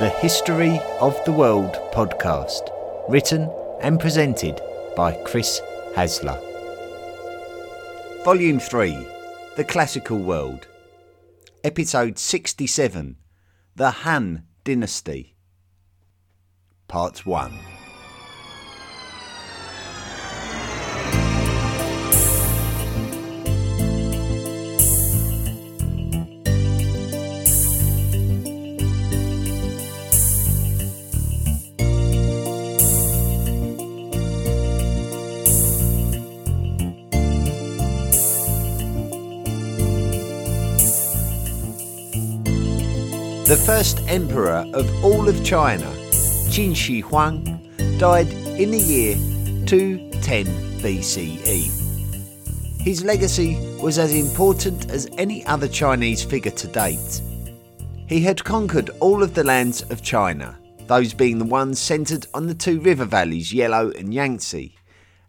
the History of the World podcast, written and presented by Chris Hasler. Volume 3 The Classical World, Episode 67 The Han Dynasty, Part 1. The first emperor of all of China, Qin Shi Huang, died in the year 210 BCE. His legacy was as important as any other Chinese figure to date. He had conquered all of the lands of China, those being the ones centred on the two river valleys, Yellow and Yangtze,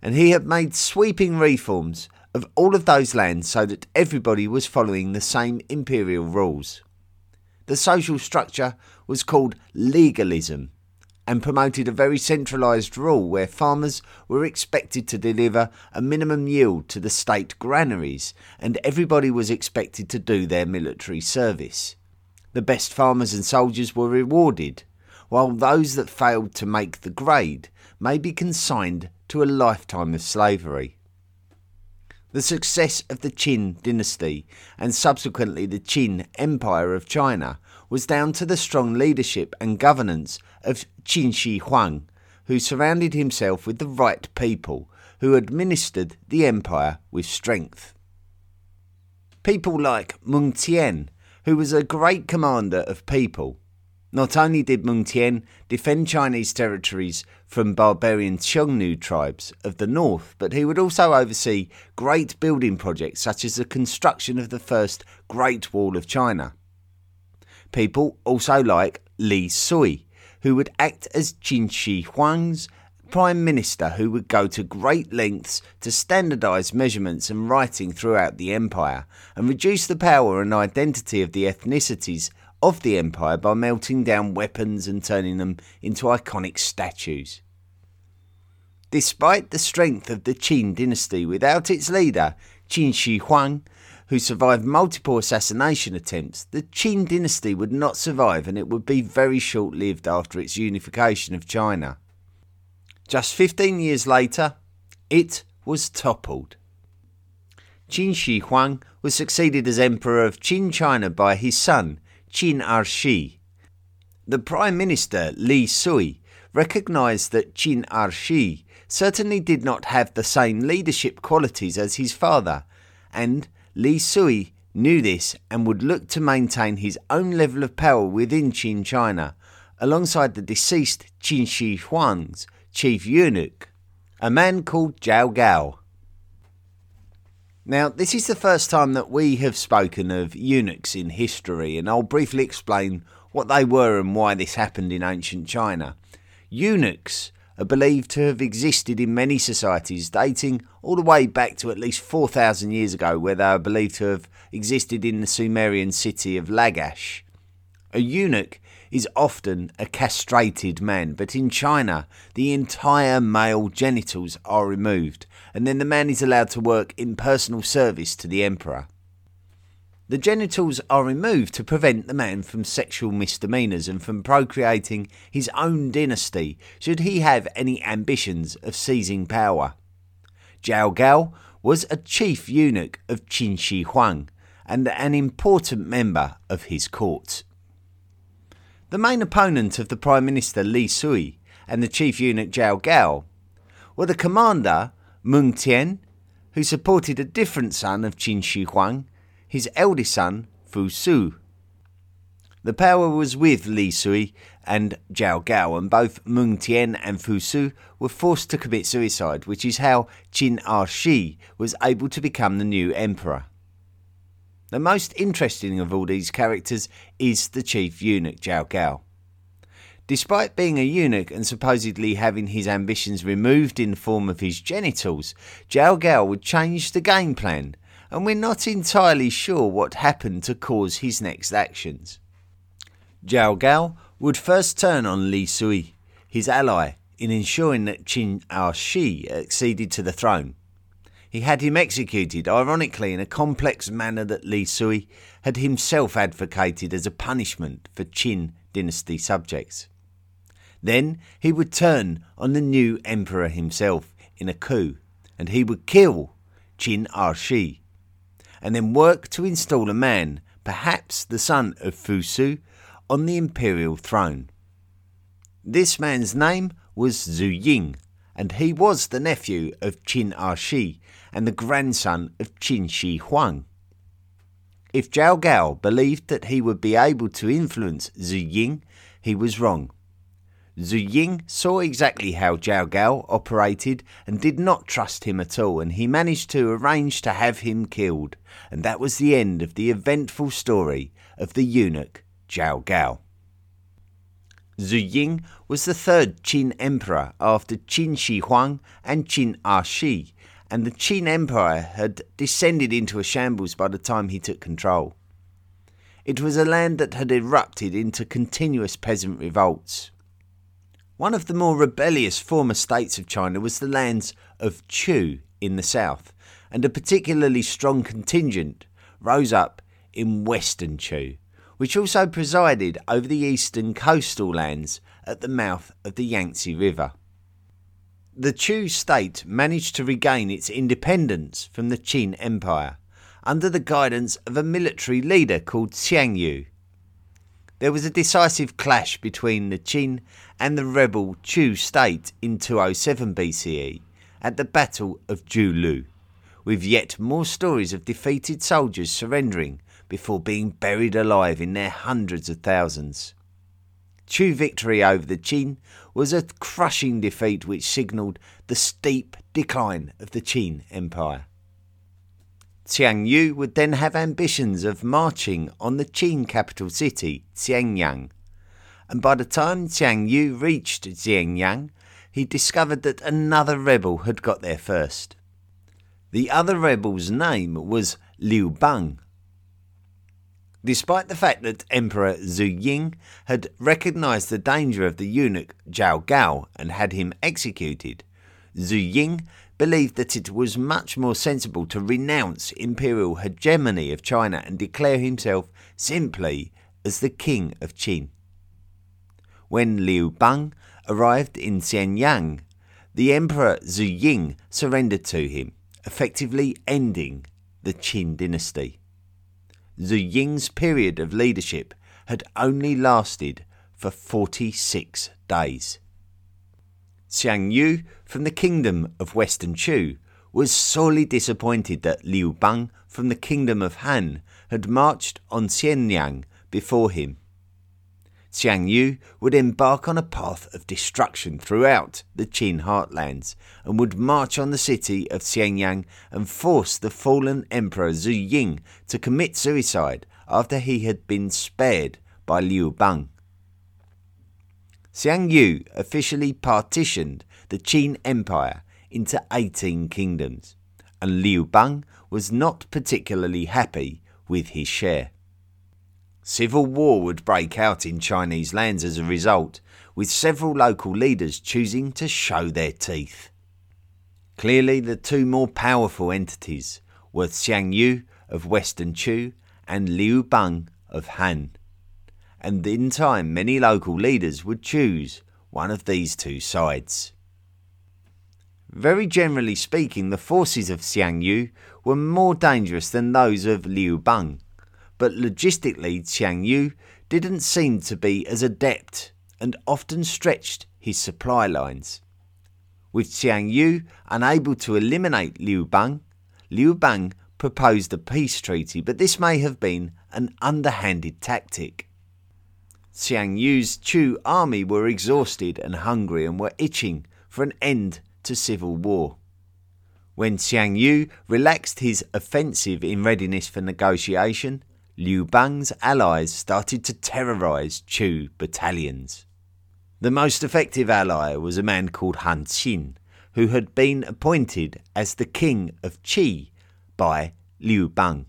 and he had made sweeping reforms of all of those lands so that everybody was following the same imperial rules. The social structure was called legalism and promoted a very centralised rule where farmers were expected to deliver a minimum yield to the state granaries and everybody was expected to do their military service. The best farmers and soldiers were rewarded, while those that failed to make the grade may be consigned to a lifetime of slavery. The success of the Qin dynasty and subsequently the Qin Empire of China was down to the strong leadership and governance of Qin Shi Huang, who surrounded himself with the right people who administered the empire with strength. People like Meng Tian, who was a great commander of people, not only did Meng Tian defend Chinese territories from barbarian Xiongnu tribes of the north, but he would also oversee great building projects such as the construction of the first Great Wall of China. People also like Li Sui, who would act as Qin Shi Huang's prime minister, who would go to great lengths to standardize measurements and writing throughout the empire and reduce the power and identity of the ethnicities of the empire by melting down weapons and turning them into iconic statues. Despite the strength of the Qin dynasty, without its leader, Qin Shi Huang, who survived multiple assassination attempts, the Qin dynasty would not survive and it would be very short lived after its unification of China. Just 15 years later, it was toppled. Qin Shi Huang was succeeded as emperor of Qin China by his son, Qin Ershi. The Prime Minister Li Sui recognised that Qin Ershi certainly did not have the same leadership qualities as his father, and Li Sui knew this and would look to maintain his own level of power within Qin China, alongside the deceased Qin Shi Huang's chief eunuch, a man called Zhao Gao. Now, this is the first time that we have spoken of eunuchs in history, and I'll briefly explain what they were and why this happened in ancient China. Eunuchs are believed to have existed in many societies, dating all the way back to at least 4,000 years ago, where they are believed to have existed in the Sumerian city of Lagash. A eunuch is often a castrated man, but in China, the entire male genitals are removed, and then the man is allowed to work in personal service to the emperor. The genitals are removed to prevent the man from sexual misdemeanours and from procreating his own dynasty should he have any ambitions of seizing power. Zhao Gao was a chief eunuch of Qin Shi Huang and an important member of his court. The main opponent of the Prime Minister Li Sui and the chief eunuch Zhao Gao were the commander Meng Tian, who supported a different son of Qin Shi Huang, his eldest son Fu Su. The power was with Li Sui and Zhao Gao, and both Meng Tian and Fu Su were forced to commit suicide, which is how Qin ah Ershi was able to become the new emperor. The most interesting of all these characters is the chief eunuch Zhao Gao. Despite being a eunuch and supposedly having his ambitions removed in the form of his genitals, Zhao Gao would change the game plan, and we're not entirely sure what happened to cause his next actions. Zhao Gao would first turn on Li Sui, his ally, in ensuring that Qin Shi acceded to the throne. He had him executed, ironically, in a complex manner that Li Sui had himself advocated as a punishment for Qin dynasty subjects. Then he would turn on the new emperor himself in a coup, and he would kill Qin Ershi, and then work to install a man, perhaps the son of Fu Su, on the imperial throne. This man's name was Zhu Ying, and he was the nephew of Qin Ershi and the grandson of Qin Shi Huang. If Zhao Gao believed that he would be able to influence Zhu Ying, he was wrong. Zhu Ying saw exactly how Zhao Gao operated and did not trust him at all, and he managed to arrange to have him killed. And that was the end of the eventful story of the eunuch Zhao Gao. Zhu Ying was the third Qin emperor after Qin Shi Huang and Qin Shi, and the Qin Empire had descended into a shambles by the time he took control. It was a land that had erupted into continuous peasant revolts. One of the more rebellious former states of China was the lands of Chu in the south, and a particularly strong contingent rose up in western Chu, which also presided over the eastern coastal lands at the mouth of the Yangtze River the Chu state managed to regain its independence from the Qin Empire under the guidance of a military leader called Xiang Yu. There was a decisive clash between the Qin and the rebel Chu state in 207 BCE at the Battle of Jiulu, with yet more stories of defeated soldiers surrendering before being buried alive in their hundreds of thousands. Chu victory over the Qin was a crushing defeat which signalled the steep decline of the Qin Empire. Xiang Yu would then have ambitions of marching on the Qin capital city, Xianyang. And by the time Xiang Yu reached Xianyang, he discovered that another rebel had got there first. The other rebel's name was Liu Bang, Despite the fact that Emperor Zhu Ying had recognized the danger of the eunuch Zhao Gao and had him executed, Zhu Ying believed that it was much more sensible to renounce imperial hegemony of China and declare himself simply as the king of Qin. When Liu Bang arrived in Xianyang, the Emperor Zhu Ying surrendered to him, effectively ending the Qin dynasty. Zhu Ying's period of leadership had only lasted for 46 days. Xiang Yu from the kingdom of Western Chu was sorely disappointed that Liu Bang from the kingdom of Han had marched on Xianyang before him. Xiang Yu would embark on a path of destruction throughout the Qin heartlands and would march on the city of Xianyang and force the fallen Emperor Zhu Ying to commit suicide after he had been spared by Liu Bang. Xiang Yu officially partitioned the Qin Empire into 18 kingdoms, and Liu Bang was not particularly happy with his share. Civil war would break out in Chinese lands as a result, with several local leaders choosing to show their teeth. Clearly, the two more powerful entities were Xiang Yu of Western Chu and Liu Bang of Han. And in time, many local leaders would choose one of these two sides. Very generally speaking, the forces of Xiang Yu were more dangerous than those of Liu Bang but logistically, Xiang Yu didn't seem to be as adept and often stretched his supply lines. With Xiang Yu unable to eliminate Liu Bang, Liu Bang proposed a peace treaty, but this may have been an underhanded tactic. Xiang Yu's Chu army were exhausted and hungry and were itching for an end to civil war. When Xiang Yu relaxed his offensive in readiness for negotiation, Liu Bang's allies started to terrorize Chu battalions. The most effective ally was a man called Han Xin, who had been appointed as the king of Qi by Liu Bang.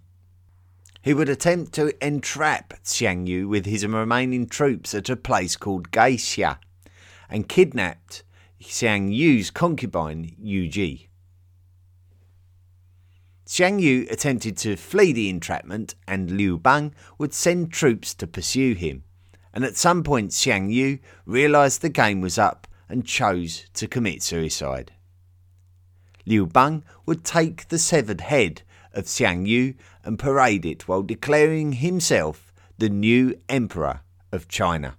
He would attempt to entrap Xiang Yu with his remaining troops at a place called Gaixia and kidnapped Xiang Yu's concubine Yu Ji. Xiang Yu attempted to flee the entrapment, and Liu Bang would send troops to pursue him. And at some point, Xiang Yu realised the game was up and chose to commit suicide. Liu Bang would take the severed head of Xiang Yu and parade it while declaring himself the new emperor of China.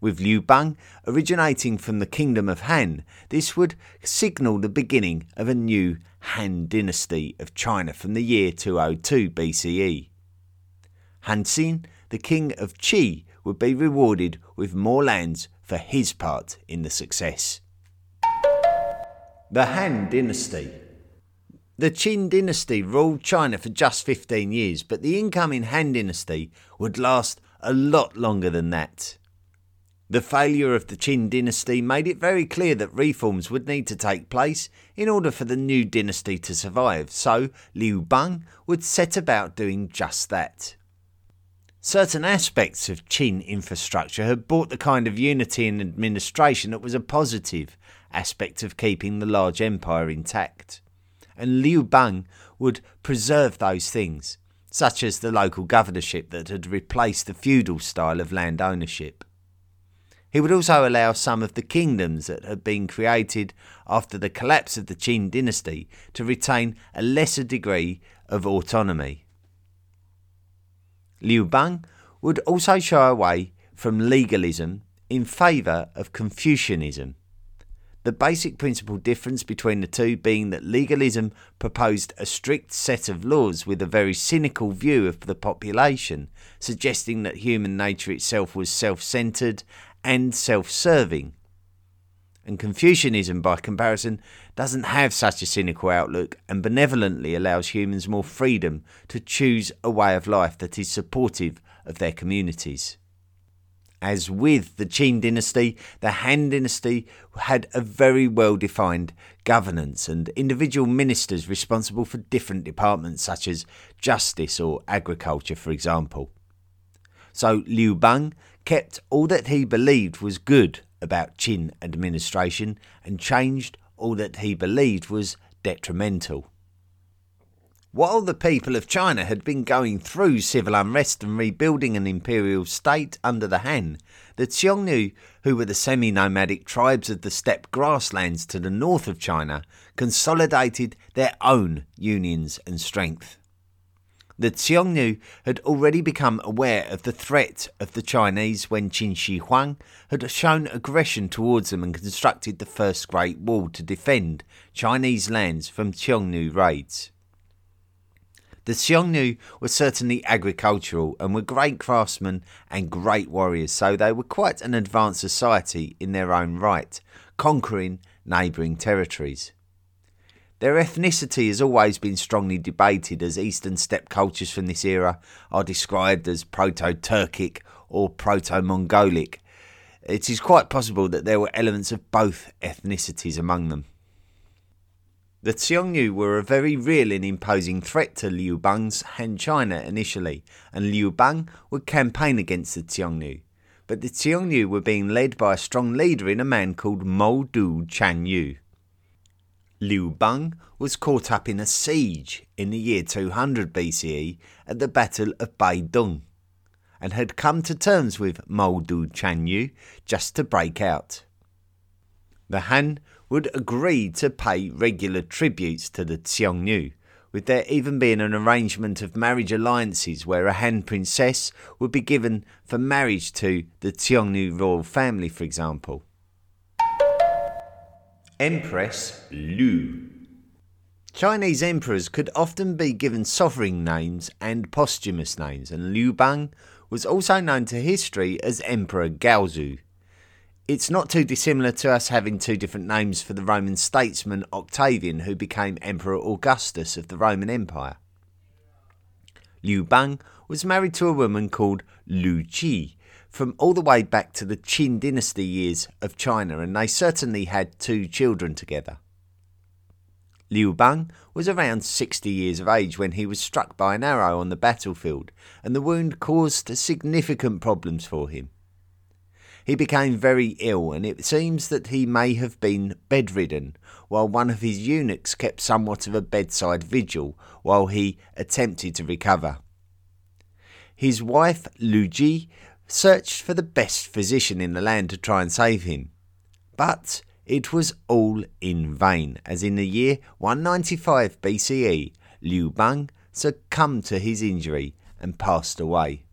With Liu Bang originating from the kingdom of Han, this would signal the beginning of a new Han dynasty of China from the year 202 BCE. Han Xin, the king of Qi, would be rewarded with more lands for his part in the success. The Han dynasty. The Qin dynasty ruled China for just 15 years, but the incoming Han dynasty would last a lot longer than that. The failure of the Qin dynasty made it very clear that reforms would need to take place in order for the new dynasty to survive, so Liu Bang would set about doing just that. Certain aspects of Qin infrastructure had brought the kind of unity in administration that was a positive aspect of keeping the large empire intact. And Liu Bang would preserve those things, such as the local governorship that had replaced the feudal style of land ownership. He would also allow some of the kingdoms that had been created after the collapse of the Qin dynasty to retain a lesser degree of autonomy. Liu Bang would also shy away from legalism in favour of Confucianism. The basic principal difference between the two being that legalism proposed a strict set of laws with a very cynical view of the population, suggesting that human nature itself was self centred and self serving. And Confucianism, by comparison, doesn't have such a cynical outlook and benevolently allows humans more freedom to choose a way of life that is supportive of their communities. As with the Qin dynasty, the Han dynasty had a very well defined governance and individual ministers responsible for different departments such as justice or agriculture, for example. So Liu Bang kept all that he believed was good about Qin administration and changed all that he believed was detrimental. While the people of China had been going through civil unrest and rebuilding an imperial state under the Han, the Xiongnu, who were the semi nomadic tribes of the steppe grasslands to the north of China, consolidated their own unions and strength. The Xiongnu had already become aware of the threat of the Chinese when Qin Shi Huang had shown aggression towards them and constructed the first Great Wall to defend Chinese lands from Xiongnu raids. The Xiongnu were certainly agricultural and were great craftsmen and great warriors, so they were quite an advanced society in their own right, conquering neighbouring territories. Their ethnicity has always been strongly debated, as Eastern steppe cultures from this era are described as Proto Turkic or Proto Mongolic. It is quite possible that there were elements of both ethnicities among them. The Xiongnu were a very real and imposing threat to Liu Bang's Han China initially, and Liu Bang would campaign against the Xiongnu. But the Xiongnu were being led by a strong leader in a man called Mo Du Chanyu. Liu Bang was caught up in a siege in the year 200 BCE at the Battle of Beidong and had come to terms with Mo Du Chanyu just to break out. The Han would agree to pay regular tributes to the Xiongnu, with there even being an arrangement of marriage alliances where a Han princess would be given for marriage to the Xiongnu royal family, for example. Empress Lu. Chinese emperors could often be given sovereign names and posthumous names, and Liu Bang was also known to history as Emperor Gaozu. It's not too dissimilar to us having two different names for the Roman statesman Octavian, who became Emperor Augustus of the Roman Empire. Liu Bang was married to a woman called Lu Ji, from all the way back to the Qin dynasty years of China, and they certainly had two children together. Liu Bang was around 60 years of age when he was struck by an arrow on the battlefield, and the wound caused significant problems for him. He became very ill, and it seems that he may have been bedridden, while one of his eunuchs kept somewhat of a bedside vigil while he attempted to recover. His wife, Lu Ji, searched for the best physician in the land to try and save him. But it was all in vain, as in the year 195 BCE, Liu Bang succumbed to his injury and passed away.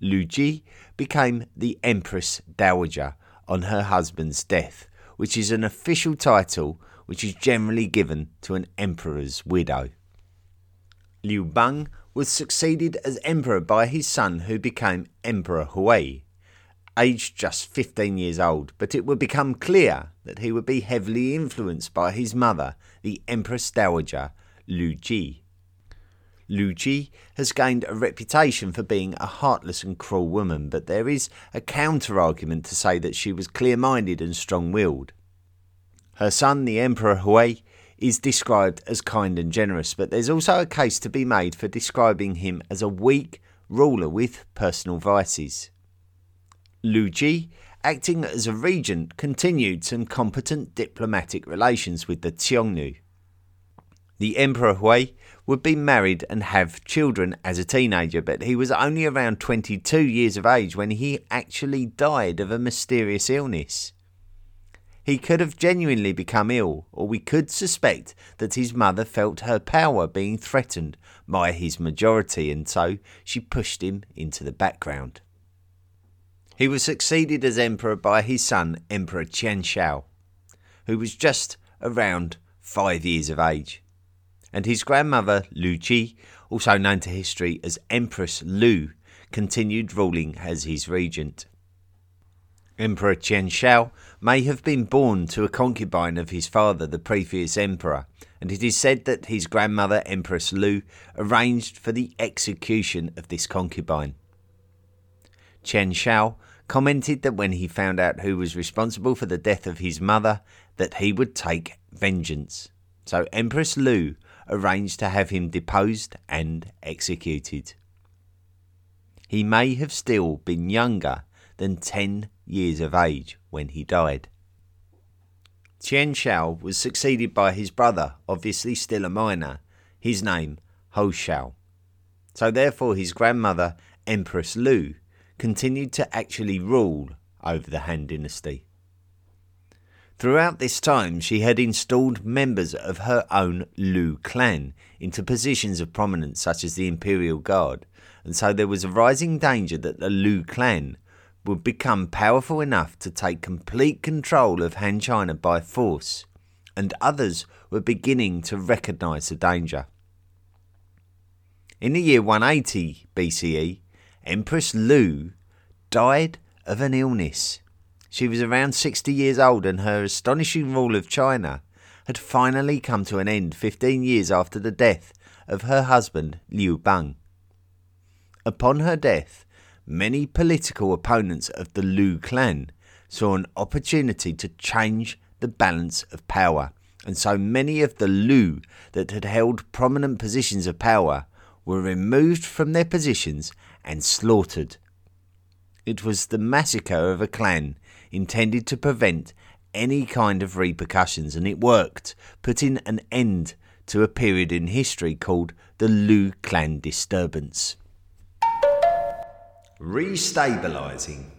Lu Ji became the Empress Dowager on her husband's death, which is an official title which is generally given to an emperor's widow. Liu Bang was succeeded as emperor by his son, who became Emperor Hui, aged just 15 years old, but it would become clear that he would be heavily influenced by his mother, the Empress Dowager Lu Ji. Lu Ji has gained a reputation for being a heartless and cruel woman, but there is a counter argument to say that she was clear minded and strong willed. Her son, the Emperor Hui, is described as kind and generous, but there's also a case to be made for describing him as a weak ruler with personal vices. Lu Ji, acting as a regent, continued some competent diplomatic relations with the Xiongnu. The Emperor Hui would be married and have children as a teenager, but he was only around 22 years of age when he actually died of a mysterious illness. He could have genuinely become ill, or we could suspect that his mother felt her power being threatened by his majority, and so she pushed him into the background. He was succeeded as emperor by his son, Emperor Qian Shao, who was just around five years of age. And his grandmother, Lu Ji, also known to history as Empress Lu, continued ruling as his regent. Emperor Qian Shao may have been born to a concubine of his father, the previous emperor, and it is said that his grandmother, Empress Lu, arranged for the execution of this concubine. Qian Shao commented that when he found out who was responsible for the death of his mother, that he would take vengeance. So Empress Lu arranged to have him deposed and executed. He may have still been younger than 10 years of age when he died. Qian Shao was succeeded by his brother, obviously still a minor, his name Ho Shao. So therefore his grandmother, Empress Lu, continued to actually rule over the Han dynasty. Throughout this time, she had installed members of her own Lu clan into positions of prominence, such as the Imperial Guard, and so there was a rising danger that the Lu clan would become powerful enough to take complete control of Han China by force, and others were beginning to recognize the danger. In the year 180 BCE, Empress Lu died of an illness. She was around 60 years old, and her astonishing rule of China had finally come to an end 15 years after the death of her husband Liu Bang. Upon her death, many political opponents of the Lu clan saw an opportunity to change the balance of power, and so many of the Lu that had held prominent positions of power were removed from their positions and slaughtered. It was the massacre of a clan intended to prevent any kind of repercussions, and it worked, putting an end to a period in history called the Lu clan disturbance. Restabilizing.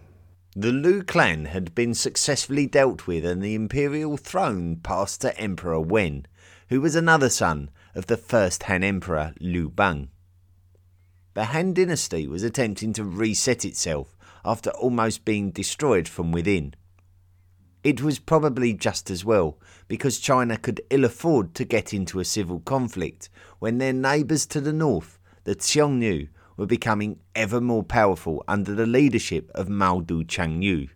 The Lu clan had been successfully dealt with, and the imperial throne passed to Emperor Wen, who was another son of the first Han Emperor Liu Bang. The Han dynasty was attempting to reset itself after almost being destroyed from within. It was probably just as well, because China could ill afford to get into a civil conflict when their neighbours to the north, the Xiongnu, were becoming ever more powerful under the leadership of Mao Maodu Changyu.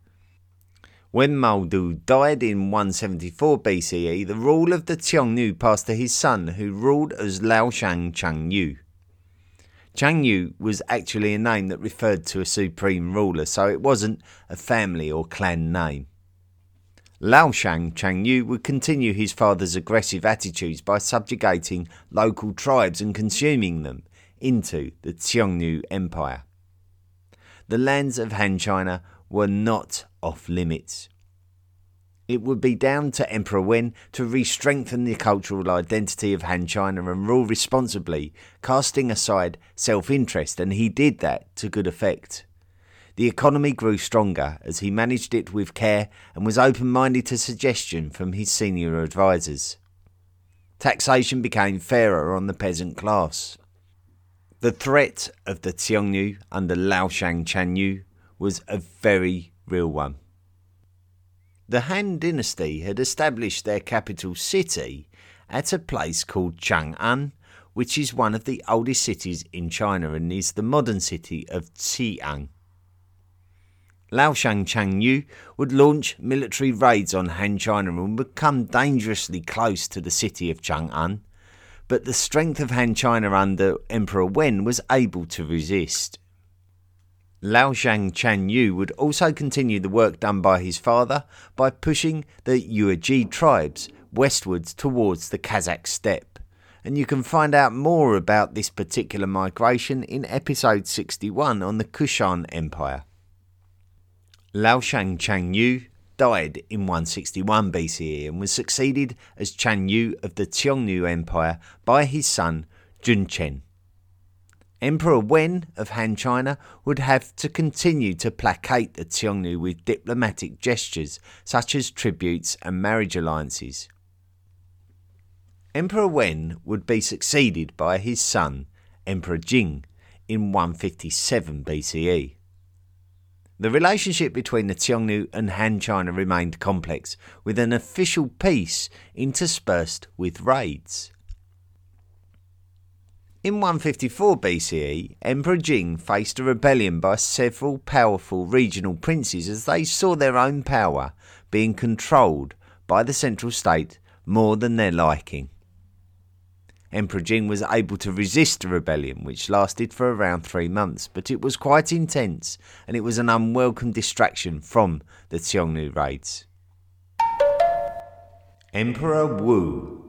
When Maodu died in 174 BCE, the rule of the Xiongnu passed to his son, who ruled as Laoshang Changyu. Changyu was actually a name that referred to a supreme ruler, so it wasn't a family or clan name. Laoshang Changyu would continue his father's aggressive attitudes by subjugating local tribes and consuming them into the Xiongnu Empire. The lands of Han China were not off limits. It would be down to Emperor Wen to re strengthen the cultural identity of Han China and rule responsibly, casting aside self interest, and he did that to good effect. The economy grew stronger as he managed it with care and was open minded to suggestion from his senior advisers. Taxation became fairer on the peasant class. The threat of the Xiongnu under Laoshang Changyu was a very real one. The Han dynasty had established their capital city at a place called Chang'an, which is one of the oldest cities in China and is the modern city of Xi'an. Laoshang Changyu would launch military raids on Han China and would come dangerously close to the city of Chang'an, but the strength of Han China under Emperor Wen was able to resist. Laoshang Changyu would also continue the work done by his father by pushing the Yuezhi tribes westwards towards the Kazakh steppe. And you can find out more about this particular migration in episode 61 on the Kushan Empire. Laoshang Changyu died in 161 BCE and was succeeded as Changyu of the Xiongnu Empire by his son Junchen. Emperor Wen of Han China would have to continue to placate the Xiongnu with diplomatic gestures such as tributes and marriage alliances. Emperor Wen would be succeeded by his son, Emperor Jing, in 157 BCE. The relationship between the Xiongnu and Han China remained complex, with an official peace interspersed with raids. In 154 BCE, Emperor Jing faced a rebellion by several powerful regional princes as they saw their own power being controlled by the central state more than their liking. Emperor Jing was able to resist the rebellion, which lasted for around three months, but it was quite intense and it was an unwelcome distraction from the Xiongnu raids. Emperor Wu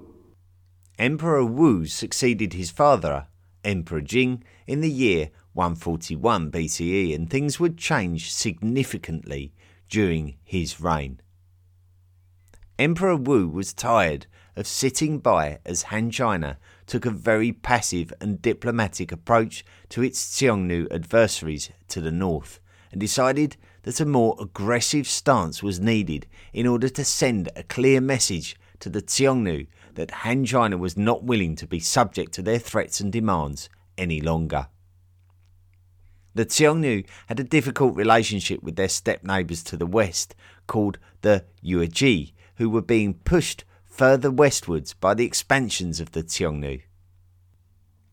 Emperor Wu succeeded his father, Emperor Jing, in the year 141 BCE, and things would change significantly during his reign. Emperor Wu was tired of sitting by as Han China took a very passive and diplomatic approach to its Xiongnu adversaries to the north and decided that a more aggressive stance was needed in order to send a clear message to the Xiongnu that Han China was not willing to be subject to their threats and demands any longer. The Xiongnu had a difficult relationship with their steppe neighbours to the west, called the Yuezhi, who were being pushed further westwards by the expansions of the Xiongnu.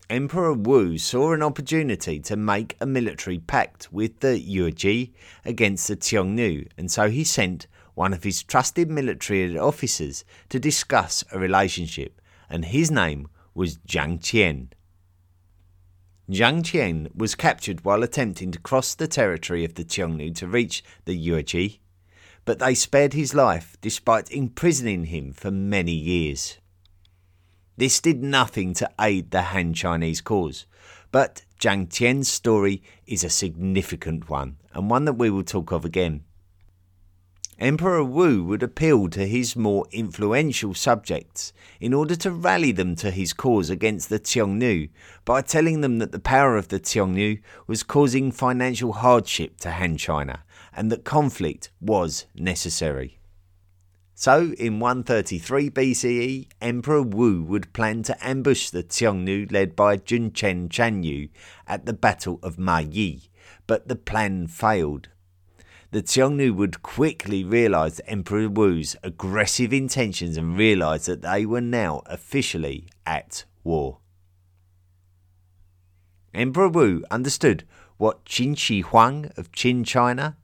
Emperor Wu saw an opportunity to make a military pact with the Yuezhi against the Xiongnu, and so he sent one of his trusted military officers to discuss a relationship, and his name was Jiang Qian. Jiang Qian was captured while attempting to cross the territory of the Xiongnu to reach the Yuezhi but they spared his life despite imprisoning him for many years. This did nothing to aid the Han Chinese cause, but Jiang Qian's story is a significant one and one that we will talk of again. Emperor Wu would appeal to his more influential subjects in order to rally them to his cause against the Xiongnu by telling them that the power of the Xiongnu was causing financial hardship to Han China and that conflict was necessary. So, in 133 BCE, Emperor Wu would plan to ambush the Xiongnu led by Junchen Changyu at the Battle of Ma Yi, but the plan failed the Xiongnu would quickly realize Emperor Wu's aggressive intentions and realize that they were now officially at war. Emperor Wu understood what Qin Shi Huang of Qin China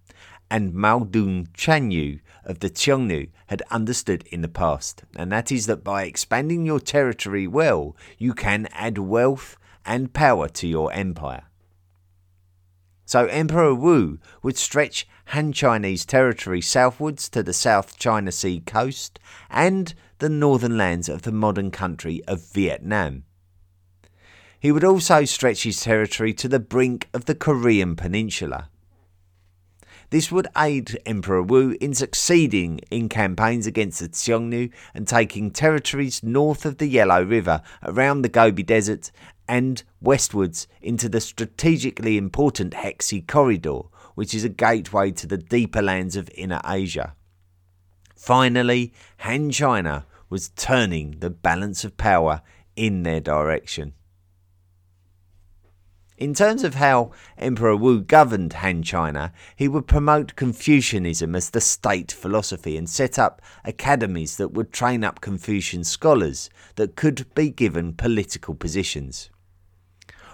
and Mao Dung Changyu of the Xiongnu had understood in the past, and that is that by expanding your territory well, you can add wealth and power to your empire. So Emperor Wu would stretch Han Chinese territory southwards to the South China Sea coast and the northern lands of the modern country of Vietnam. He would also stretch his territory to the brink of the Korean peninsula. This would aid Emperor Wu in succeeding in campaigns against the Xiongnu and taking territories north of the Yellow River around the Gobi Desert and westwards into the strategically important Hexi Corridor, which is a gateway to the deeper lands of Inner Asia. Finally, Han China was turning the balance of power in their direction. In terms of how Emperor Wu governed Han China, he would promote Confucianism as the state philosophy and set up academies that would train up Confucian scholars that could be given political positions.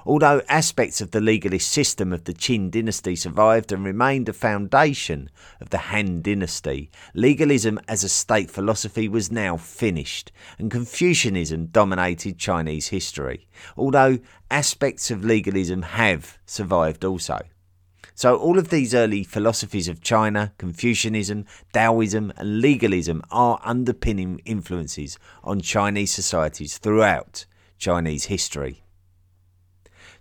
Although aspects of the legalist system of the Qin dynasty survived and remained a foundation of the Han dynasty, legalism as a state philosophy was now finished, and Confucianism dominated Chinese history, although aspects of legalism have survived also. So, all of these early philosophies of China, Confucianism, Taoism, and legalism are underpinning influences on Chinese societies throughout Chinese history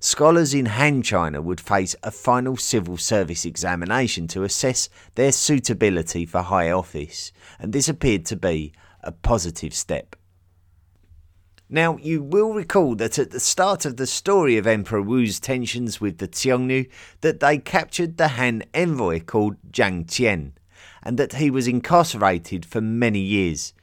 scholars in Han China would face a final civil service examination to assess their suitability for high office, and this appeared to be a positive step. Now, you will recall that at the start of the story of Emperor Wu's tensions with the Xiongnu, that they captured the Han envoy called Jiang Qian, and that he was incarcerated for many years.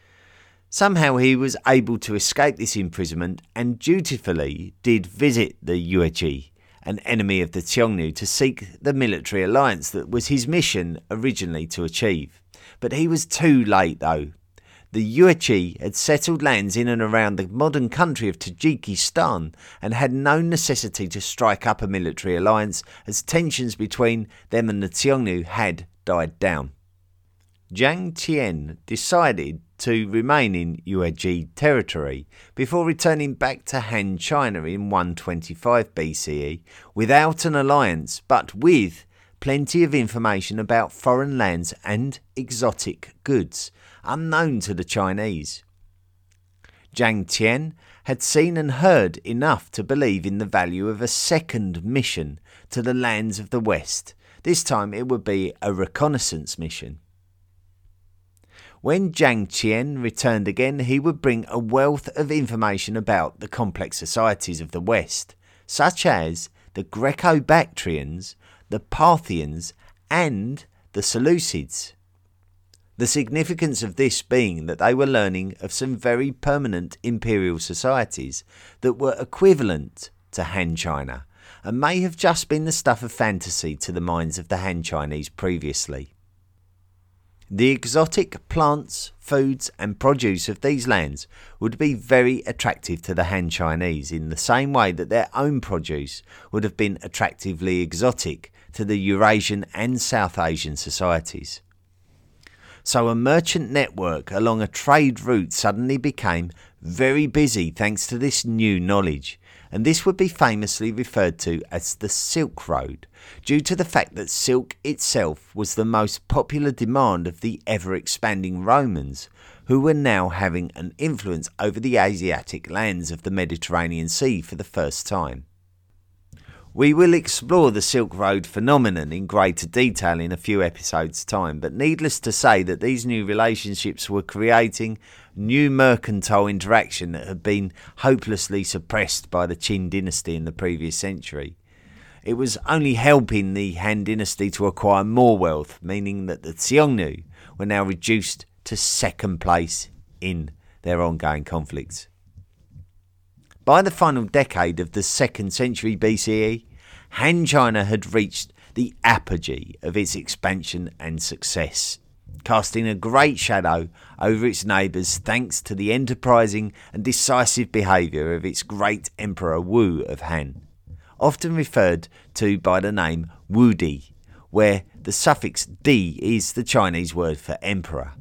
Somehow he was able to escape this imprisonment and dutifully did visit the Yuezhi, an enemy of the Xiongnu, to seek the military alliance that was his mission originally to achieve. But he was too late though. The Yuezhi had settled lands in and around the modern country of Tajikistan and had no necessity to strike up a military alliance as tensions between them and the Xiongnu had died down. Jiang Qian decided to remain in Yuezhi territory before returning back to Han China in 125 BCE without an alliance but with plenty of information about foreign lands and exotic goods unknown to the Chinese. Jiang Qian had seen and heard enough to believe in the value of a second mission to the lands of the West. This time it would be a reconnaissance mission. When Jiang Qian returned again, he would bring a wealth of information about the complex societies of the West, such as the Greco Bactrians, the Parthians, and the Seleucids. The significance of this being that they were learning of some very permanent imperial societies that were equivalent to Han China and may have just been the stuff of fantasy to the minds of the Han Chinese previously. The exotic plants, foods, and produce of these lands would be very attractive to the Han Chinese in the same way that their own produce would have been attractively exotic to the Eurasian and South Asian societies. So a merchant network along a trade route suddenly became very busy thanks to this new knowledge, and this would be famously referred to as the Silk Road, due to the fact that silk itself was the most popular demand of the ever expanding Romans, who were now having an influence over the Asiatic lands of the Mediterranean Sea for the first time. We will explore the Silk Road phenomenon in greater detail in a few episodes' time, but needless to say that these new relationships were creating new mercantile interaction that had been hopelessly suppressed by the Qin dynasty in the previous century. It was only helping the Han dynasty to acquire more wealth, meaning that the Xiongnu were now reduced to second place in their ongoing conflicts. By the final decade of the second century BCE, Han China had reached the apogee of its expansion and success, casting a great shadow over its neighbours thanks to the enterprising and decisive behaviour of its great Emperor Wu of Han, often referred to by the name Wudi, where the suffix di is the Chinese word for emperor.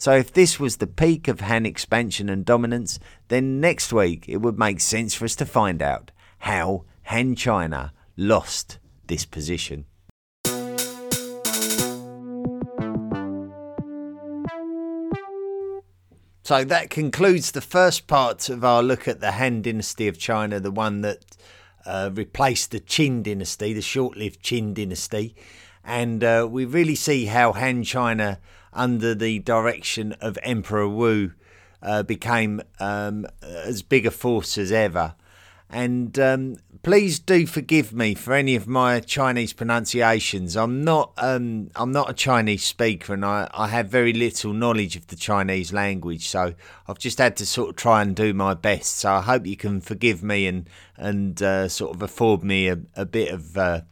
So if this was the peak of Han expansion and dominance, then next week it would make sense for us to find out how Han China lost this position. So that concludes the first part of our look at the Han Dynasty of China, the one that uh, replaced the Qin Dynasty, the short lived Qin Dynasty. And uh, we really see how Han China, under the direction of Emperor Wu, uh, became um, as big a force as ever. And um, please do forgive me for any of my Chinese pronunciations. I'm not um, I'm not a Chinese speaker, and I, I have very little knowledge of the Chinese language. So I've just had to sort of try and do my best. So I hope you can forgive me and and uh, sort of afford me a, a bit of uh,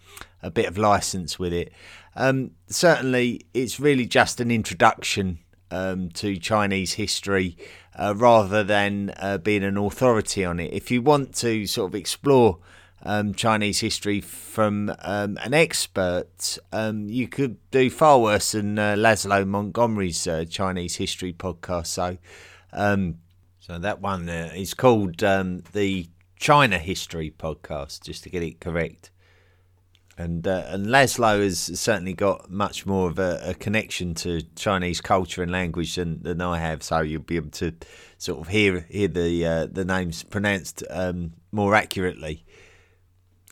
a bit of license with it. Um, certainly, it's really just an introduction um, to Chinese history uh, rather than uh, being an authority on it. If you want to sort of explore um, Chinese history from um, an expert, um, you could do far worse than uh, Laszlo Montgomery's uh, Chinese history podcast. So, um, so that one uh, is called um, the China History podcast, just to get it correct and uh, and Laszlo has certainly got much more of a, a, connection to Chinese culture and language than, than I have. So you'll be able to sort of hear hear the uh, the names pronounced um, more accurately.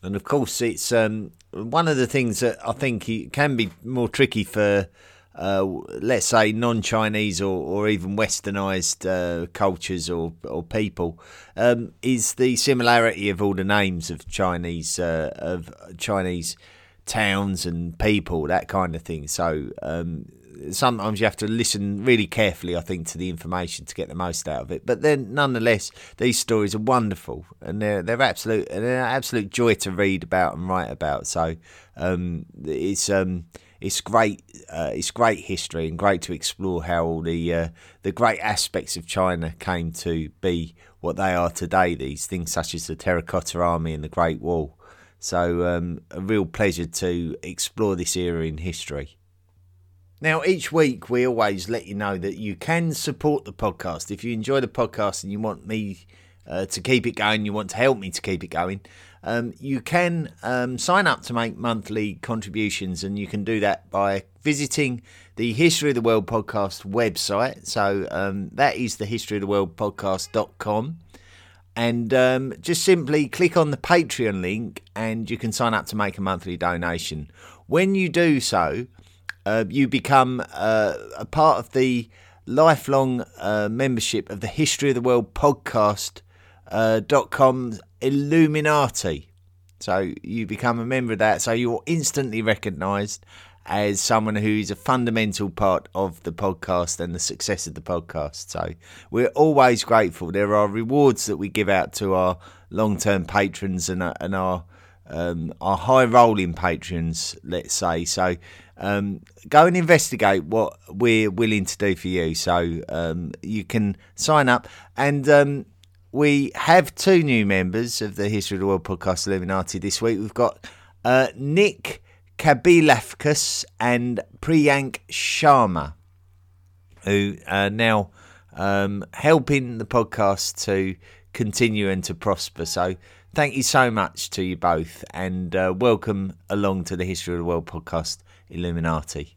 And of course, it's um, one of the things that I think can be more tricky for uh, let's say non-Chinese or, or even Westernized uh, cultures or or people um, is the similarity of all the names of Chinese uh, of Chinese towns and people that kind of thing. So um, sometimes you have to listen really carefully, I think, to the information to get the most out of it. But then, nonetheless, these stories are wonderful and they're they're absolute they're an absolute joy to read about and write about. So um, it's um, it's great. Uh, it's great history and great to explore how all the uh, the great aspects of China came to be what they are today. These things such as the Terracotta Army and the Great Wall. So um, a real pleasure to explore this era in history. Now, each week we always let you know that you can support the podcast. If you enjoy the podcast and you want me uh, to keep it going, you want to help me to keep it going, um, you can um, sign up to make monthly contributions, and you can do that by visiting the History of the World podcast website. So um, that is the History of the World podcast.com. And um, just simply click on the Patreon link, and you can sign up to make a monthly donation. When you do so, uh, you become uh, a part of the lifelong uh, membership of the History of the World podcast uh, .com Illuminati. So you become a member of that. So you're instantly recognised as someone who's a fundamental part of the podcast and the success of the podcast. So we're always grateful. There are rewards that we give out to our long-term patrons and, uh, and our um, our high-rolling patrons, let's say. So um, go and investigate what we're willing to do for you. So um, you can sign up and um, we have two new members of the History of the World podcast Illuminati this week. We've got uh, Nick Kabilafkas and Priyank Sharma, who are now um, helping the podcast to continue and to prosper. So thank you so much to you both and uh, welcome along to the History of the World podcast Illuminati.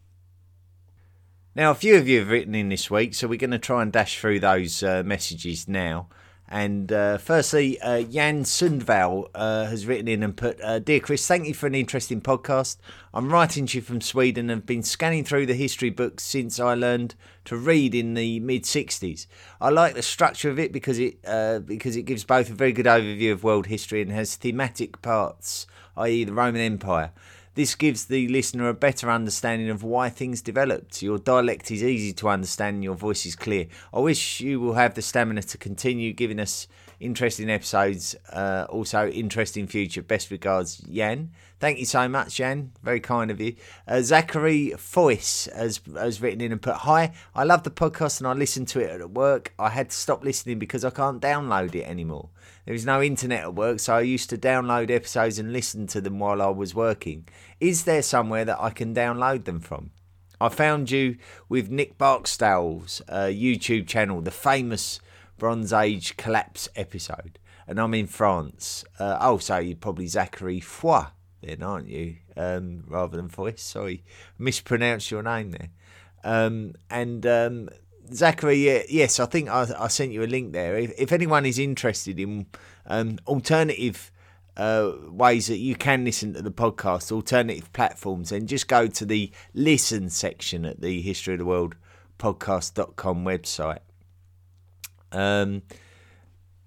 Now, a few of you have written in this week, so we're going to try and dash through those uh, messages now. And uh, firstly, uh, Jan Sundvall uh, has written in and put, uh, Dear Chris, thank you for an interesting podcast. I'm writing to you from Sweden and have been scanning through the history books since I learned to read in the mid 60s. I like the structure of it because it, uh, because it gives both a very good overview of world history and has thematic parts, i.e., the Roman Empire. This gives the listener a better understanding of why things developed. Your dialect is easy to understand your voice is clear. I wish you will have the stamina to continue giving us interesting episodes, uh, also interesting future. Best regards, Jan. Thank you so much, Jan. Very kind of you. Uh, Zachary Foyce has, has written in and put, Hi, I love the podcast and I listen to it at work. I had to stop listening because I can't download it anymore. There is no internet at work, so I used to download episodes and listen to them while I was working. Is there somewhere that I can download them from? I found you with Nick Barksdale's uh, YouTube channel, the famous Bronze Age collapse episode, and I'm in France. Uh, oh, so you're probably Zachary Foy. then, aren't you? Um, rather than voice. Sorry, mispronounced your name there. Um, and um, Zachary, yes, I think I, I, sent you a link there. If, if anyone is interested in um, alternative uh, ways that you can listen to the podcast, alternative platforms, then just go to the listen section at the History of the World podcast.com website. Um,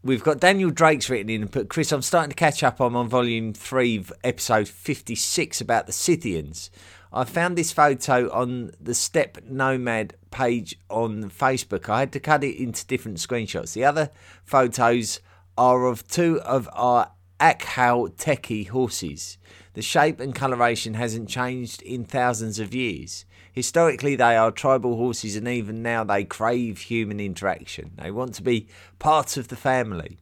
we've got Daniel Drake's written in, but Chris, I'm starting to catch up. I'm on volume three, episode 56 about the Scythians. I found this photo on the Steppe Nomad page on Facebook. I had to cut it into different screenshots. The other photos are of two of our Akhal Teke horses. The shape and coloration hasn't changed in thousands of years. Historically, they are tribal horses, and even now they crave human interaction. They want to be part of the family.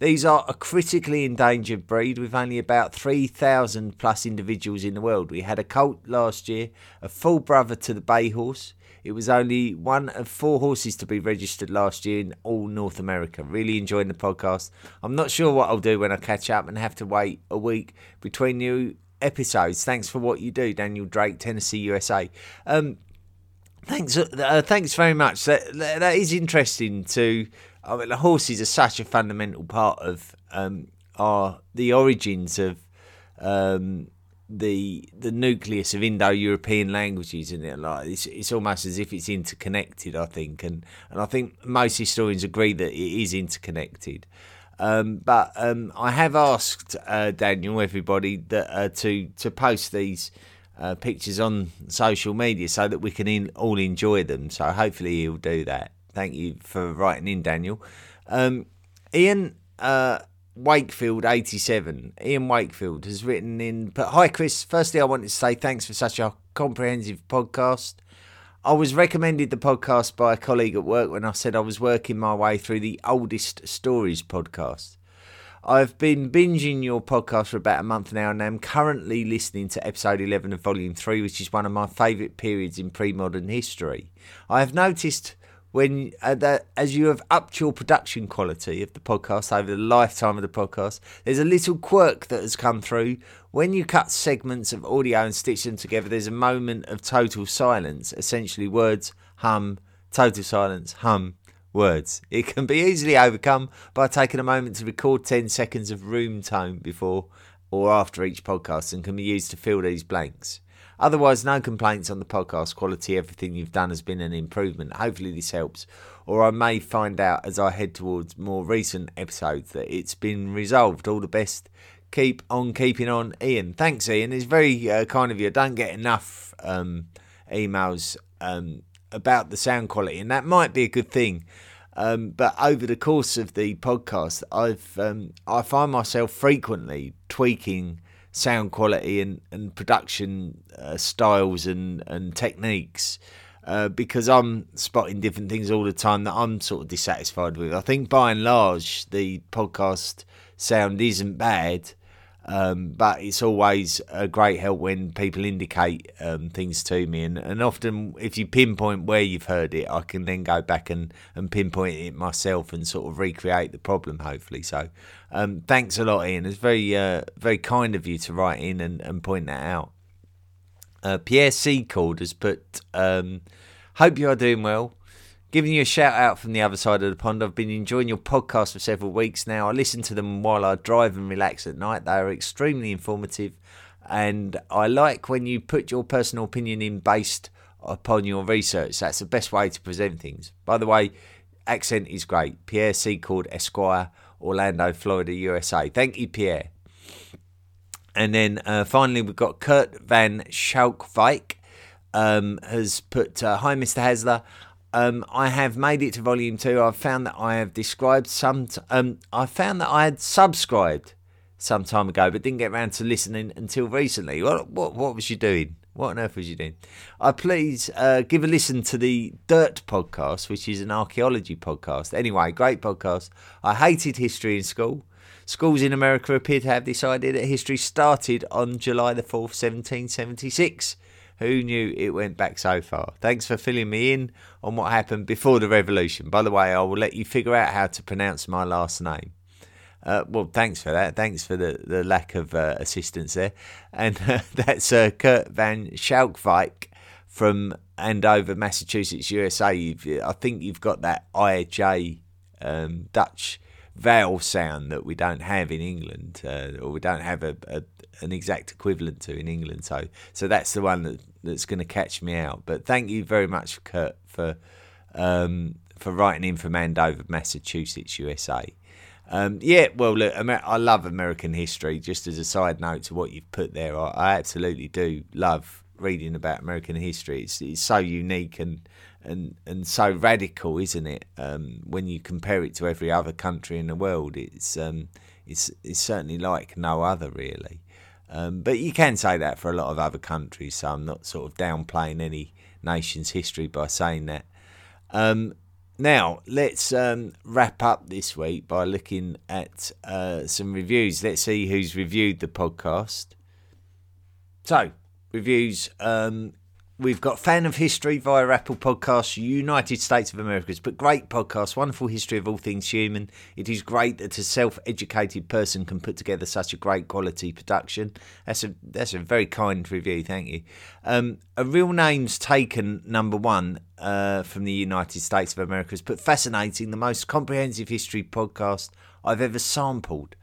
These are a critically endangered breed with only about 3,000 plus individuals in the world. We had a colt last year, a full brother to the bay horse. It was only one of four horses to be registered last year in all North America. Really enjoying the podcast. I'm not sure what I'll do when I catch up and have to wait a week between new episodes. Thanks for what you do, Daniel Drake, Tennessee, USA. Um, thanks, uh, thanks very much. That, that is interesting. To I mean, the horses are such a fundamental part of um, our the origins of um, the the nucleus of Indo-European languages, and it like it's, it's almost as if it's interconnected. I think, and and I think most historians agree that it is interconnected. Um, but um, I have asked uh, Daniel, everybody, that uh, to to post these uh, pictures on social media so that we can in, all enjoy them. So hopefully he'll do that. Thank you for writing in, Daniel. Um, Ian uh, Wakefield, eighty-seven. Ian Wakefield has written in. But hi, Chris. Firstly, I wanted to say thanks for such a comprehensive podcast. I was recommended the podcast by a colleague at work when I said I was working my way through the Oldest Stories podcast. I've been binging your podcast for about a month now and I'm currently listening to episode 11 of volume 3, which is one of my favourite periods in pre modern history. I have noticed when uh, that as you have upped your production quality of the podcast over the lifetime of the podcast, there's a little quirk that has come through. When you cut segments of audio and stitch them together, there's a moment of total silence. Essentially, words hum, total silence, hum, words. It can be easily overcome by taking a moment to record 10 seconds of room tone before or after each podcast and can be used to fill these blanks. Otherwise, no complaints on the podcast quality. Everything you've done has been an improvement. Hopefully, this helps. Or I may find out as I head towards more recent episodes that it's been resolved. All the best. Keep on keeping on, Ian. Thanks, Ian. It's very uh, kind of you. I don't get enough um, emails um, about the sound quality, and that might be a good thing. Um, but over the course of the podcast, I've um, I find myself frequently tweaking sound quality and, and production uh, styles and, and techniques uh, because I'm spotting different things all the time that I'm sort of dissatisfied with. I think by and large, the podcast sound isn't bad. Um, but it's always a great help when people indicate um, things to me, and, and often if you pinpoint where you've heard it, I can then go back and, and pinpoint it myself and sort of recreate the problem. Hopefully, so um, thanks a lot, Ian. It's very uh, very kind of you to write in and, and point that out. Uh, Pierre Secord has put, um, "Hope you are doing well." Giving you a shout out from the other side of the pond. I've been enjoying your podcast for several weeks now. I listen to them while I drive and relax at night. They are extremely informative, and I like when you put your personal opinion in based upon your research. That's the best way to present things. By the way, accent is great. Pierre Secord, Esquire, Orlando, Florida, USA. Thank you, Pierre. And then uh, finally, we've got Kurt Van Schalkwijk um, has put, uh, Hi, Mr. Hasler. Um, I have made it to volume two. I've found that I have described some. T- um, I found that I had subscribed some time ago, but didn't get around to listening until recently. What what, what was you doing? What on earth was you doing? Uh, please uh, give a listen to the Dirt podcast, which is an archaeology podcast. Anyway, great podcast. I hated history in school. Schools in America appear to have this idea that history started on July the 4th, 1776. Who knew it went back so far? Thanks for filling me in on what happened before the revolution. By the way, I will let you figure out how to pronounce my last name. Uh, well, thanks for that. Thanks for the, the lack of uh, assistance there. And uh, that's uh, Kurt Van Schalkwijk from Andover, Massachusetts, USA. You've, I think you've got that IJ um, Dutch vowel sound that we don't have in England, uh, or we don't have a, a, an exact equivalent to in England. So, so that's the one that, that's going to catch me out. But thank you very much, Kurt, for um, for writing in from Andover, Massachusetts, USA. Um, yeah, well, look, I love American history. Just as a side note to what you've put there, I, I absolutely do love reading about American history. It's, it's so unique and and and so radical, isn't it? Um, when you compare it to every other country in the world, it's um, it's it's certainly like no other, really. Um, but you can say that for a lot of other countries, so I'm not sort of downplaying any nation's history by saying that. Um, now, let's um, wrap up this week by looking at uh, some reviews. Let's see who's reviewed the podcast. So, reviews. Um, we've got Fan of History via Apple Podcasts, United States of America. But great podcast, wonderful history of all things human. It is great that a self-educated person can put together such a great quality production. That's a that's a very kind review. Thank you. Um, a real names taken number one uh, from the United States of America has put fascinating, the most comprehensive history podcast I've ever sampled.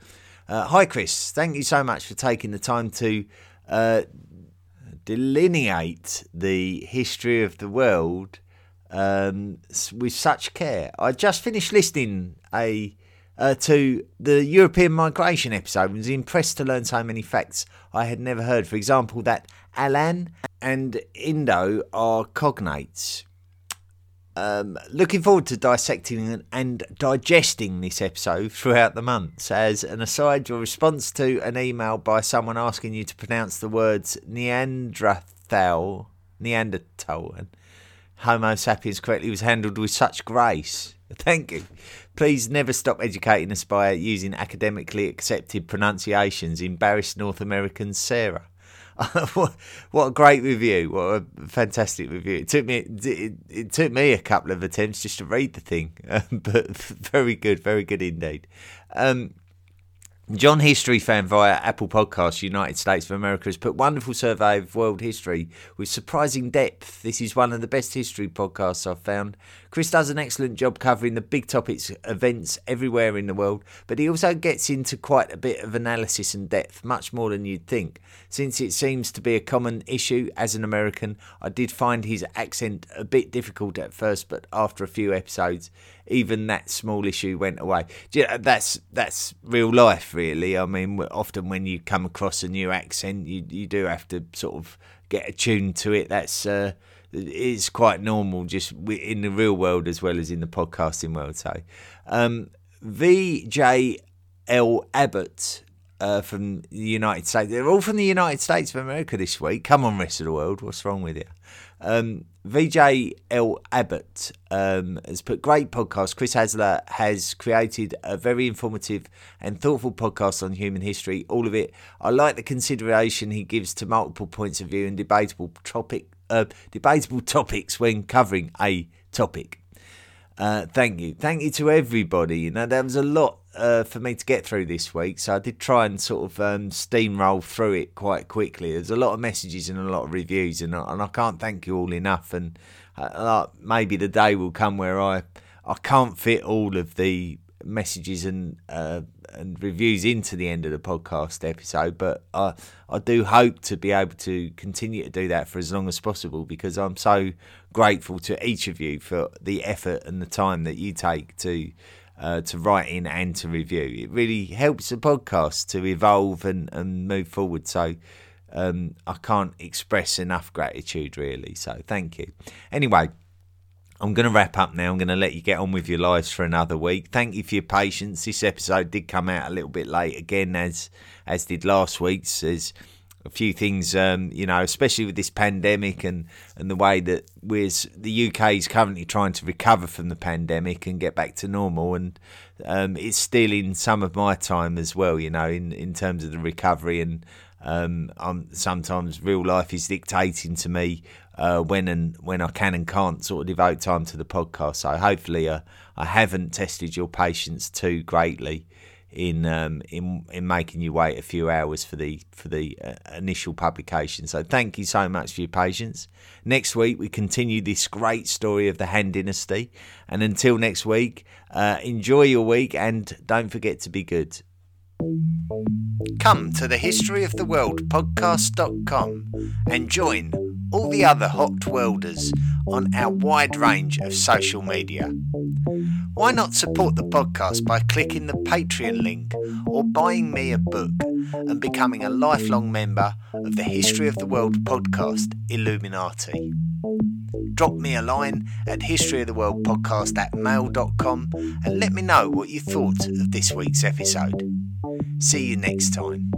Uh, hi, Chris. Thank you so much for taking the time to uh, delineate the history of the world um, with such care. I just finished listening a uh, to the European migration episode and was impressed to learn so many facts I had never heard. For example, that Alan and Indo are cognates. Um, looking forward to dissecting and digesting this episode throughout the months. As an aside, your response to an email by someone asking you to pronounce the words Neanderthal, Neanderthal, and Homo sapiens correctly was handled with such grace. Thank you. Please never stop educating us by using academically accepted pronunciations, embarrassed North American Sarah. what, what a great review! What a fantastic review! It took me it, it took me a couple of attempts just to read the thing, but very good, very good indeed. Um, John History fan via Apple Podcasts, United States of America, has put wonderful survey of world history with surprising depth. This is one of the best history podcasts I've found. Chris does an excellent job covering the big topics, events everywhere in the world, but he also gets into quite a bit of analysis and depth, much more than you'd think. Since it seems to be a common issue as an American, I did find his accent a bit difficult at first, but after a few episodes, even that small issue went away. That's that's real life, really. I mean, often when you come across a new accent, you you do have to sort of get attuned to it. That's uh, it's quite normal, just in the real world as well as in the podcasting world. So, um, VJL Abbott. Uh, from the United States. They're all from the United States of America this week. Come on, rest of the world. What's wrong with you? Um, VJ L. Abbott um, has put great podcast. Chris Hasler has created a very informative and thoughtful podcast on human history. All of it. I like the consideration he gives to multiple points of view and debatable topic, uh, debatable topics when covering a topic. Uh, thank you, thank you to everybody. You know, there was a lot uh, for me to get through this week, so I did try and sort of um, steamroll through it quite quickly. There's a lot of messages and a lot of reviews, and, and I can't thank you all enough. And uh, maybe the day will come where I I can't fit all of the messages and uh, and reviews into the end of the podcast episode, but I I do hope to be able to continue to do that for as long as possible because I'm so grateful to each of you for the effort and the time that you take to uh, to write in and to review. It really helps the podcast to evolve and, and move forward. So um, I can't express enough gratitude, really. So thank you. Anyway, I'm going to wrap up now. I'm going to let you get on with your lives for another week. Thank you for your patience. This episode did come out a little bit late again, as as did last week's. There's a few things, um, you know, especially with this pandemic and, and the way that we're, the UK is currently trying to recover from the pandemic and get back to normal. And um, it's stealing some of my time as well, you know, in, in terms of the recovery. And um, I'm, sometimes real life is dictating to me uh, when and when I can and can't sort of devote time to the podcast. So hopefully uh, I haven't tested your patience too greatly in um, in in making you wait a few hours for the for the uh, initial publication. So thank you so much for your patience. Next week we continue this great story of the Han Dynasty, and until next week, uh, enjoy your week and don't forget to be good. Come to the History of the World podcast.com and join all the other hot welders on our wide range of social media. Why not support the podcast by clicking the Patreon link or buying me a book and becoming a lifelong member of the History of the World podcast Illuminati? Drop me a line at historyoftheworldpodcast at mail.com and let me know what you thought of this week's episode. See you next time.